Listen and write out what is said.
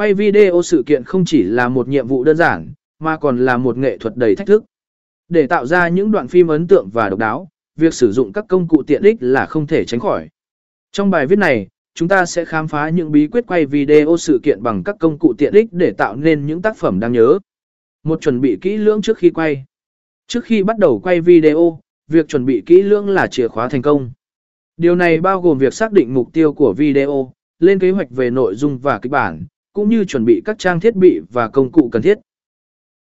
Quay video sự kiện không chỉ là một nhiệm vụ đơn giản, mà còn là một nghệ thuật đầy thách thức. Để tạo ra những đoạn phim ấn tượng và độc đáo, việc sử dụng các công cụ tiện ích là không thể tránh khỏi. Trong bài viết này, chúng ta sẽ khám phá những bí quyết quay video sự kiện bằng các công cụ tiện ích để tạo nên những tác phẩm đáng nhớ. Một chuẩn bị kỹ lưỡng trước khi quay. Trước khi bắt đầu quay video, việc chuẩn bị kỹ lưỡng là chìa khóa thành công. Điều này bao gồm việc xác định mục tiêu của video, lên kế hoạch về nội dung và kịch bản, cũng như chuẩn bị các trang thiết bị và công cụ cần thiết.